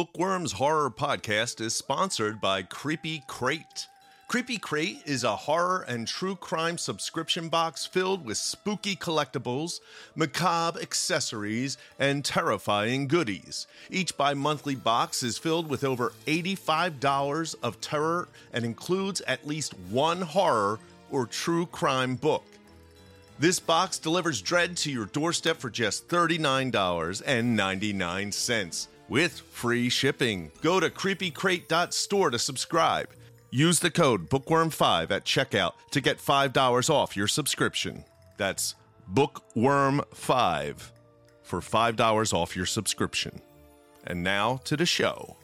Bookworms Horror Podcast is sponsored by Creepy Crate. Creepy Crate is a horror and true crime subscription box filled with spooky collectibles, macabre accessories, and terrifying goodies. Each bi monthly box is filled with over $85 of terror and includes at least one horror or true crime book. This box delivers Dread to your doorstep for just $39.99 with free shipping. Go to creepycrate.store to subscribe. Use the code bookworm5 at checkout to get $5 off your subscription. That's bookworm5 for $5 off your subscription. And now to the show.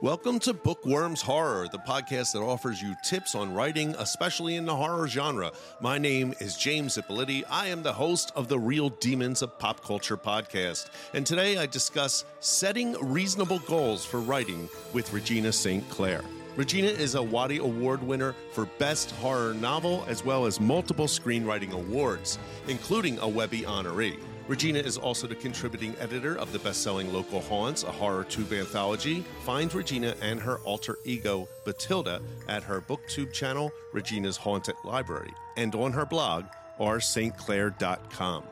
Welcome to Bookworms Horror, the podcast that offers you tips on writing, especially in the horror genre. My name is James Ippoliti. I am the host of the Real Demons of Pop Culture podcast. And today I discuss setting reasonable goals for writing with Regina St. Claire. Regina is a Watty Award winner for Best Horror Novel, as well as multiple screenwriting awards, including a Webby honoree. Regina is also the contributing editor of the best selling Local Haunts, a HorrorTube anthology. Find Regina and her alter ego, Batilda, at her booktube channel, Regina's Haunted Library, and on her blog, rstclair.com.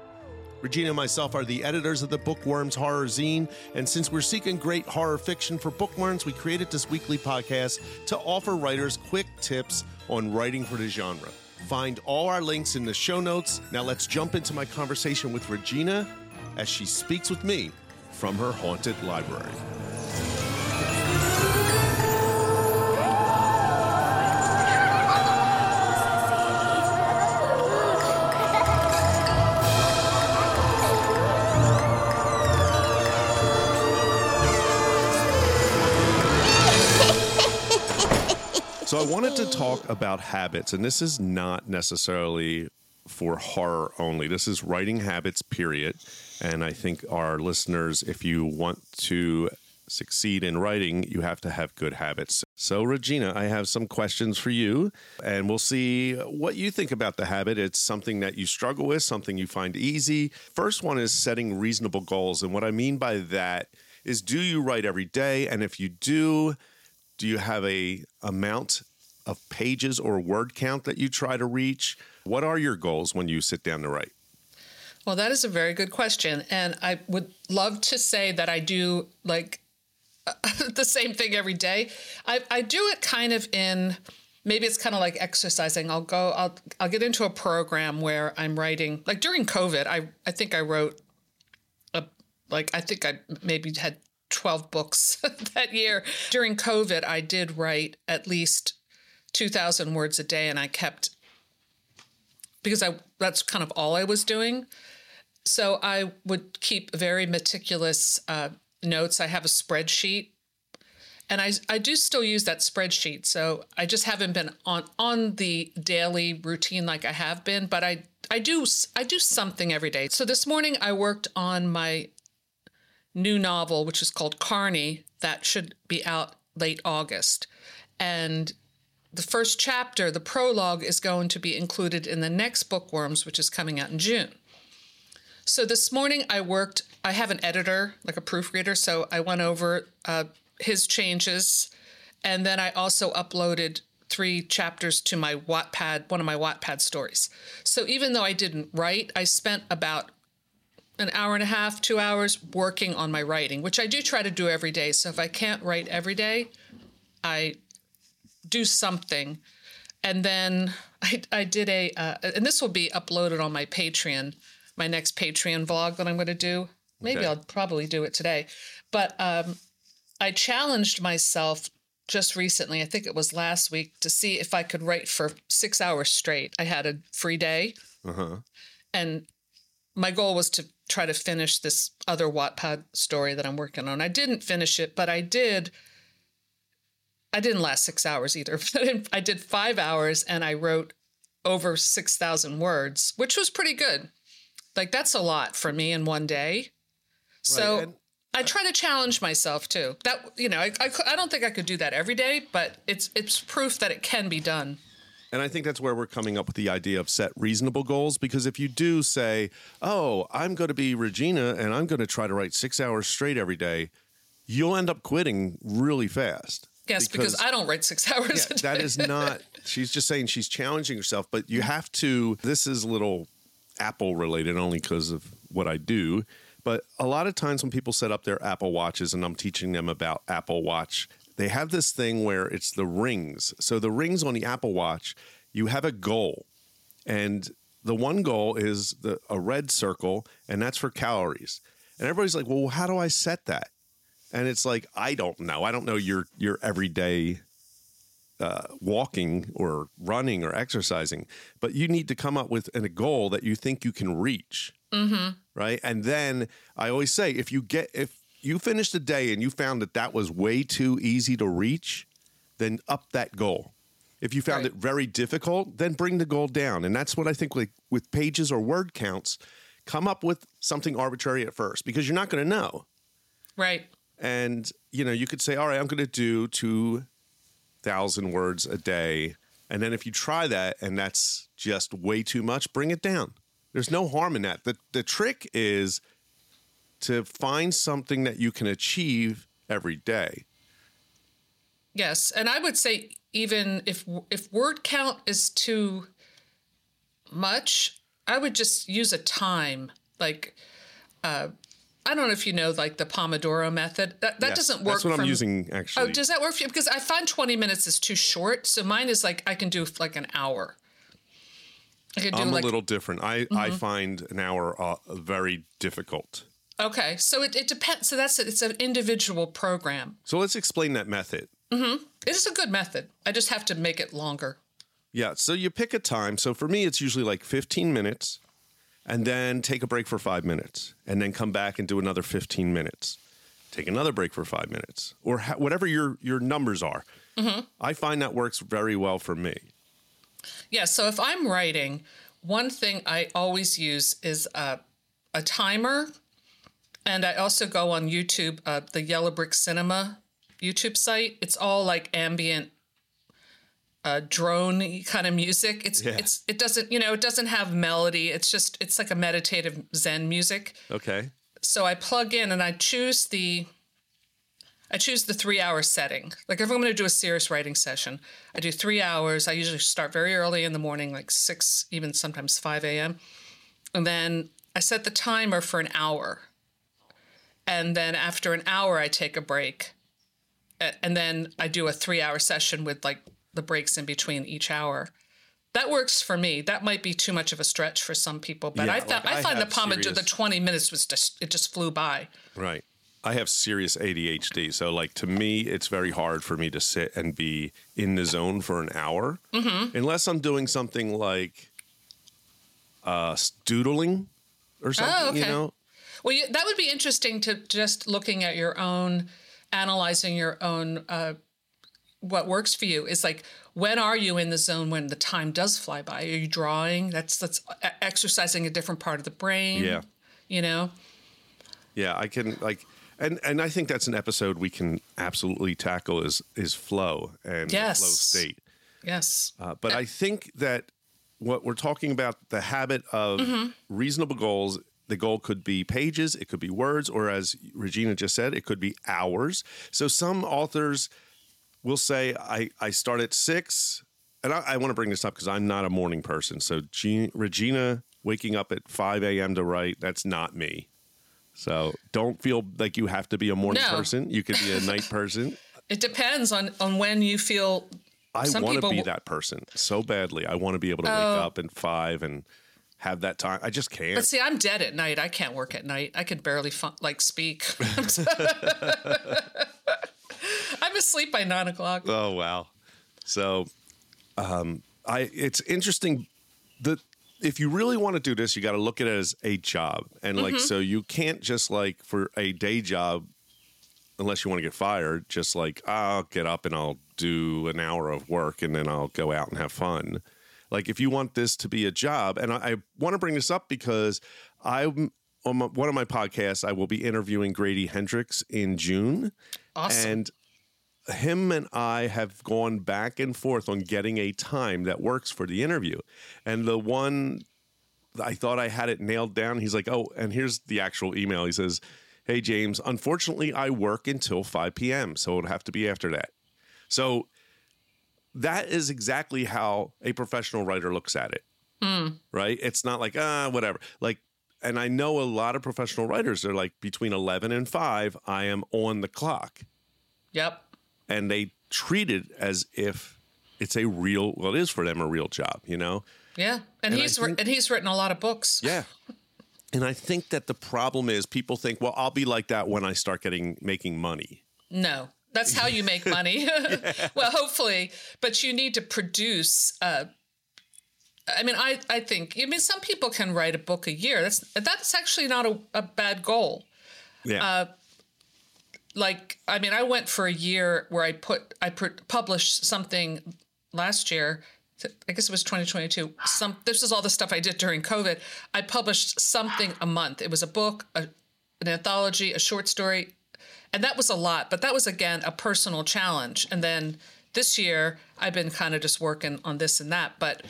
Regina and myself are the editors of the Bookworms Horror Zine, and since we're seeking great horror fiction for bookworms, we created this weekly podcast to offer writers quick tips on writing for the genre. Find all our links in the show notes. Now let's jump into my conversation with Regina as she speaks with me from her haunted library. Wanted to talk about habits, and this is not necessarily for horror only. This is writing habits, period. And I think our listeners, if you want to succeed in writing, you have to have good habits. So, Regina, I have some questions for you, and we'll see what you think about the habit. It's something that you struggle with, something you find easy. First one is setting reasonable goals. And what I mean by that is do you write every day? And if you do, do you have a amount of pages or word count that you try to reach? What are your goals when you sit down to write? Well, that is a very good question. And I would love to say that I do like the same thing every day. I, I do it kind of in maybe it's kind of like exercising. I'll go, I'll, I'll get into a program where I'm writing, like during COVID, I, I think I wrote a, like, I think I maybe had 12 books that year. During COVID, I did write at least 2,000 words a day, and I kept because I that's kind of all I was doing. So I would keep very meticulous uh, notes. I have a spreadsheet, and I I do still use that spreadsheet. So I just haven't been on on the daily routine like I have been, but I I do I do something every day. So this morning I worked on my new novel, which is called Carney, that should be out late August. And the first chapter, the prologue, is going to be included in the next Bookworms, which is coming out in June. So this morning I worked, I have an editor, like a proofreader, so I went over uh, his changes. And then I also uploaded three chapters to my Wattpad, one of my Wattpad stories. So even though I didn't write, I spent about an hour and a half, two hours working on my writing, which I do try to do every day. So if I can't write every day, I do something. And then I, I did a, uh, and this will be uploaded on my Patreon, my next Patreon vlog that I'm going to do. Maybe okay. I'll probably do it today. But um, I challenged myself just recently, I think it was last week, to see if I could write for six hours straight. I had a free day. Uh-huh. And my goal was to try to finish this other Wattpad story that I'm working on. I didn't finish it, but I did. I didn't last six hours either. but I did five hours and I wrote over 6,000 words, which was pretty good. Like, that's a lot for me in one day. So right, I try to challenge myself too. That, you know, I, I, I don't think I could do that every day, but it's, it's proof that it can be done. And I think that's where we're coming up with the idea of set reasonable goals. Because if you do say, oh, I'm going to be Regina and I'm going to try to write six hours straight every day, you'll end up quitting really fast. Yes, because, because I don't write six hours yeah, That is not, she's just saying she's challenging herself, but you have to, this is a little Apple related only because of what I do. But a lot of times when people set up their Apple Watches and I'm teaching them about Apple Watch they have this thing where it's the rings. So the rings on the Apple Watch, you have a goal. And the one goal is the a red circle, and that's for calories. And everybody's like, "Well, how do I set that?" And it's like, I don't know. I don't know your your everyday uh, walking or running or exercising, but you need to come up with a goal that you think you can reach. Mm-hmm. Right. And then I always say, if you get, if you finished the day and you found that that was way too easy to reach, then up that goal. If you found right. it very difficult, then bring the goal down. And that's what I think like with pages or word counts, come up with something arbitrary at first because you're not going to know. Right. And you know, you could say, "All right, I'm going to do 2000 words a day." And then if you try that and that's just way too much, bring it down. There's no harm in that. The the trick is to find something that you can achieve every day. Yes, and I would say even if if word count is too much, I would just use a time. Like, uh, I don't know if you know, like the Pomodoro method. That that yes, doesn't work. That's what I'm using actually. Oh, does that work for you? Because I find 20 minutes is too short. So mine is like I can do like an hour. I can do I'm like, a little different. I mm-hmm. I find an hour uh, very difficult. Okay, so it, it depends. So that's it's an individual program. So let's explain that method. Mm-hmm. It is a good method. I just have to make it longer. Yeah. So you pick a time. So for me, it's usually like 15 minutes, and then take a break for five minutes, and then come back and do another 15 minutes. Take another break for five minutes, or ha- whatever your your numbers are. Mm-hmm. I find that works very well for me. Yeah. So if I'm writing, one thing I always use is a, a timer and I also go on YouTube, uh, the Yellow Brick Cinema YouTube site. It's all like ambient uh, drone kind of music. It's yeah. it's it doesn't you know it doesn't have melody. It's just it's like a meditative Zen music. Okay. So I plug in and I choose the I choose the three hour setting. Like if I'm going to do a serious writing session, I do three hours. I usually start very early in the morning, like six, even sometimes five a.m. And then I set the timer for an hour and then after an hour i take a break and then i do a three hour session with like the breaks in between each hour. That works for me. That might be too much of a stretch for some people but yeah, i, found, like I, I find the pomodoro serious... the 20 minutes was just it just flew by. Right. I have serious adhd so like to me it's very hard for me to sit and be in the zone for an hour. Mm-hmm. unless i'm doing something like uh doodling or something oh, okay. you know? Well, you, that would be interesting to just looking at your own, analyzing your own, uh, what works for you is like when are you in the zone when the time does fly by? Are you drawing? That's that's exercising a different part of the brain. Yeah, you know. Yeah, I can like, and and I think that's an episode we can absolutely tackle is is flow and yes. flow state. Yes, uh, but I think that what we're talking about the habit of mm-hmm. reasonable goals the goal could be pages, it could be words, or as Regina just said, it could be hours. So some authors will say, I, I start at six. And I, I want to bring this up because I'm not a morning person. So G- Regina waking up at 5 a.m. to write, that's not me. So don't feel like you have to be a morning no. person. You could be a night person. It depends on, on when you feel. I want to be that person so badly. I want to be able to wake oh. up at five and have that time. I just can't. But see, I'm dead at night. I can't work at night. I could barely fun- like speak. I'm asleep by nine o'clock. Oh wow! So, um, I it's interesting that if you really want to do this, you got to look at it as a job, and like mm-hmm. so you can't just like for a day job, unless you want to get fired. Just like I'll get up and I'll do an hour of work, and then I'll go out and have fun like if you want this to be a job, and I, I want to bring this up because I'm on my, one of my podcasts, I will be interviewing Grady Hendrix in June. Awesome. And him and I have gone back and forth on getting a time that works for the interview. And the one I thought I had it nailed down, he's like, oh, and here's the actual email. He says, Hey, James, unfortunately, I work until 5 p.m., so it'll have to be after that. So that is exactly how a professional writer looks at it, right? It's not like, ah, whatever. Like, and I know a lot of professional writers are like between 11 and 5, I am on the clock. Yep. And they treat it as if it's a real, well, it is for them a real job, you know? Yeah. And, I he's think- and he's written a lot of books. Yeah. And I think that the problem is people think, well, I'll be like that when I start getting making money. No. That's how you make money. well, hopefully, but you need to produce uh I mean, I, I think. I mean, some people can write a book a year. That's that's actually not a, a bad goal. Yeah. Like i mean i went for a year where i put i put, published something last year. I guess it was 2022 some this is all the stuff i did during covid. I published something a month. It was a book a, an anthology a short story and that was a lot but that was again a personal challenge. And then this year i've been kind of just working on this and that but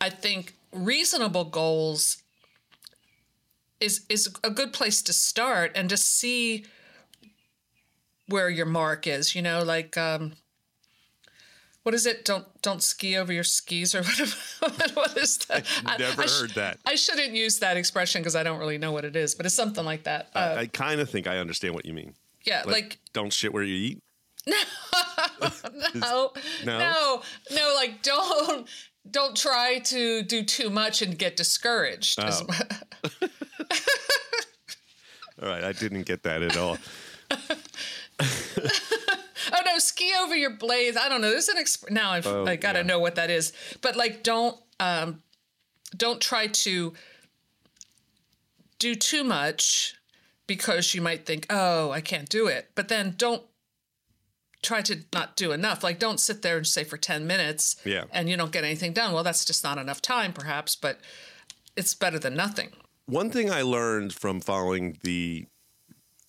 i think reasonable goals is is a good place to start and just see where your mark is you know like um what is it don't don't ski over your skis or whatever what is that I- never I sh- heard that. i shouldn't use that expression because i don't really know what it is but it's something like that uh, I kind of think I understand what you mean. yeah Like, like don't shit where you eat. no No? no no like don't don't try to do too much and get discouraged Oh. All right, I didn't get that at all. Oh no, ski over your blades. I don't know. There's an exp- now I've Oh, I gotta yeah. know what that is. But like, don't um, don't try to do too much because you might think, oh, I can't do it. But then don't try to not do enough. Like, don't sit there and say for ten minutes, Yeah. and you don't get anything done. Well, that's just not enough time, perhaps. But it's better than nothing. One thing I learned from following the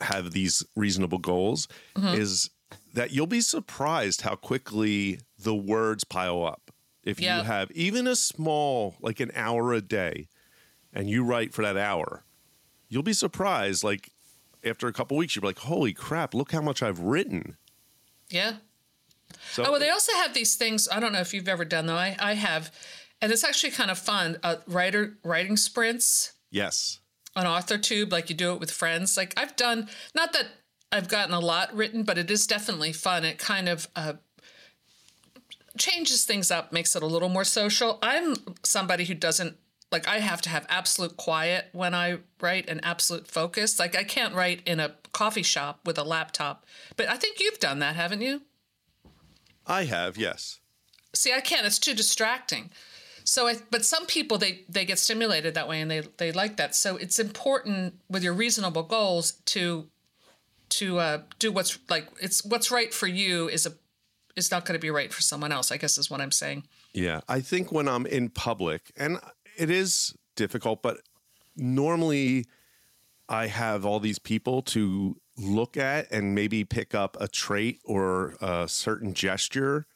have these reasonable goals Mm-hmm. is that you'll be surprised how quickly the words pile up. If Yeah. you have even a small, like an hour a day, and you write for that hour, you'll be surprised. Like after a couple weeks, you'll be like, "Holy crap! Look how much I've written." Yeah. So Oh, well, they also have these things. I don't know if you've ever done though. I, I have, and it's actually kind of fun. Uh, writer writing sprints yes, on AuthorTube, like you do it with friends. Like I've done, not that I've gotten a lot written, but it is definitely fun. It kind of uh, changes things up, makes it a little more social. I'm somebody who doesn't like. I have to have absolute quiet when I write and absolute focus. Like I can't write in a coffee shop with a laptop. But I think you've done that, haven't you? I have. Yes. See, I can't. It's too distracting. So, I, but some people they they get stimulated that way and they they like that. So it's important with your reasonable goals to to uh, do what's like it's what's right for you is a is not going to be right for someone else. I guess is what I'm saying. Yeah, I think when I'm in public, and it is difficult, but normally I have all these people to look at and maybe pick up a trait or a certain gesture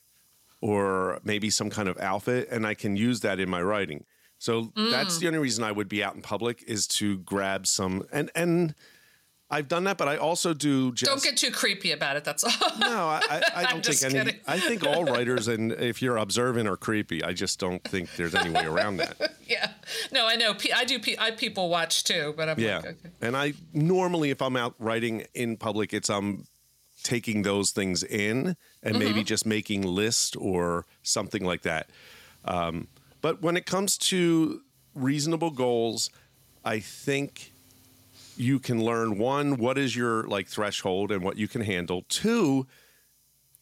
or maybe some kind of outfit, and I can use that in my writing. So that's mm. the only reason I would be out in public is to grab some and and I've done that, but I also do just Don't get too creepy about it. That's all. no, I, I, don't think any. kidding. I think all writers, and if you're observant, are creepy. I just don't think there's any way around that. yeah. No, I know. I do. I people watch too, but I'm Yeah, like, okay. and I normally, if I'm out writing in public, it's I'm taking those things in and Mm-hmm. maybe just making list or something like that. Um, but when it comes to reasonable goals, I think you can learn one what is your like threshold and what you can handle two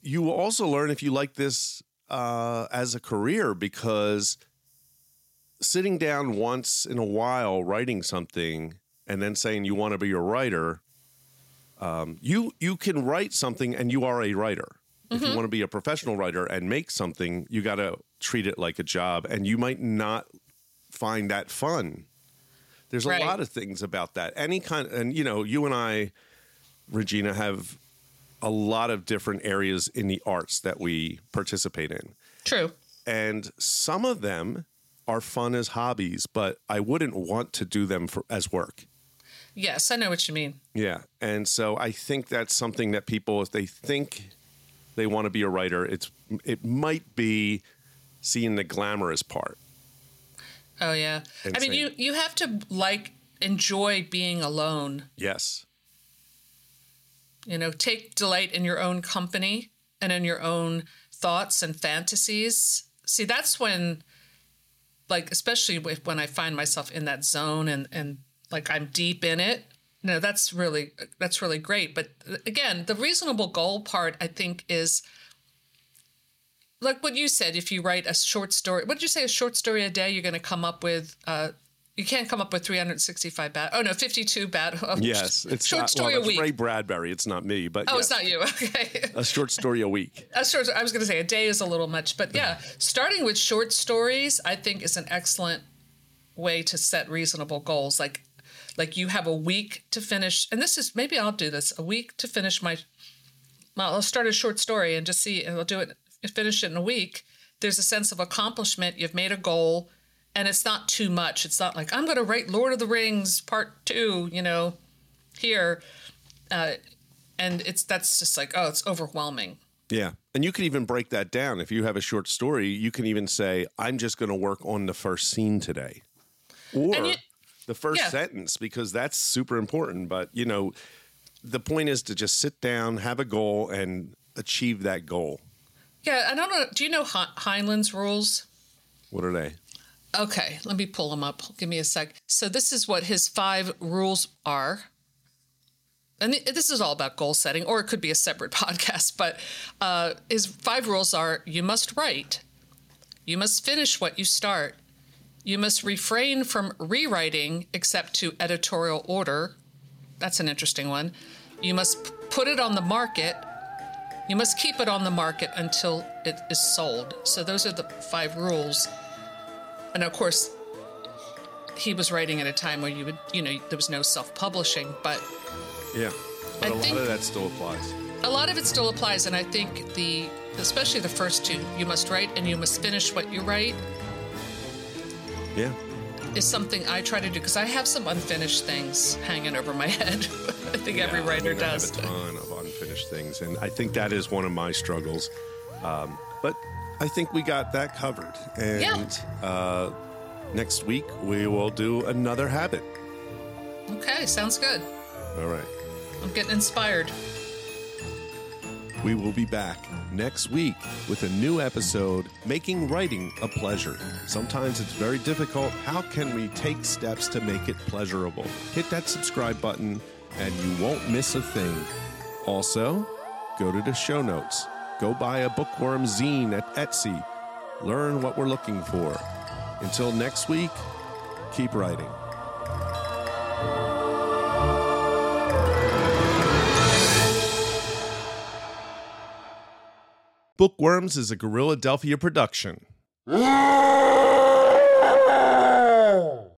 you will also learn if you like this uh, as a career because sitting down once in a while writing something and then saying you want to be a writer um, you you can write something and you are a writer if you want to be a professional writer and make something you got to treat it like a job and you might not find that fun there's a Right. lot of things about that any kind and you know you and i regina have a lot of different areas in the arts that we participate in. True. And some of them are fun as hobbies, but I wouldn't want to do them for, as work. Yes, I know what you mean. Yeah. And so I think that's something that people, if they think they want to be a writer, it's it might be seeing the glamorous part. Oh yeah. I mean, you you have to like enjoy being alone. Yes. You know, take delight in your own company and in your own thoughts and fantasies. See, that's when, like, especially when I find myself in that zone and and like I'm deep in it. No, that's really that's really great. But again, the reasonable goal part, I think, is like what you said. If you write a short story, what did you say? A short story a day, you're going to come up with. Uh, you can't come up with 365 bad. Oh no, 52 bad. oh, Yes. It's short not, story well, a week. Ray Bradbury. It's not me, but Oh, yes, it's not you. Okay. a short story a week. A short, I was going to say a day is a little much, but yeah, starting with short stories, I think is an excellent way to set reasonable goals. Like, like you have a week to finish, and this is maybe I'll do this a week to finish my. Well, I'll start a short story and just see, and I'll do it, finish it in a week. There's a sense of accomplishment. You've made a goal, and it's not too much. It's not like I'm going to write Lord of the Rings Part Two, you know, here, uh, and it's that's just like oh, it's overwhelming. Yeah. And you can even break that down. If you have a short story, you can even say, I'm just going to work on the first scene today. Or you- the first Yeah. sentence, because that's super important. But, you know, the point is to just sit down, have a goal, and achieve that goal. Yeah, I don't know. Do you know Heinlein's rules? What are they? Okay, let me pull them up. Give me a sec. So this is what his five rules are. And this is all about goal setting, or it could be a separate podcast. But uh, his five rules are: you must write, you must finish what you start, you must refrain from rewriting except to editorial order. That's an interesting one. You must p- put it on the market. You must keep it on the market until it is sold. So those are the five rules. And of course, he was writing at a time where you would, you know, there was no self-publishing, but Yeah. But I a lot think- of that still applies. a lot of it still applies. And I think the, especially the first two, you must write and you must finish what you write, Yeah. is something I try to do because I have some unfinished things hanging over my head. I think every Yeah, I writer mean, I have does. a ton of unfinished things, and I think that is one of my struggles. Um, but I think we got that covered. And uh, next week we will do another habit. Okay, sounds good. All right. I'm getting inspired. We will be back next week with a new episode Making Writing a Pleasure. Sometimes it's very difficult. How can we take steps to make it pleasurable? Hit that subscribe button and you won't miss a thing. Also, go to the show notes. Go buy a bookworm zine at Etsy. Learn what we're looking for. Until next week, keep writing. Bookworms is a Gorilla Delphia production.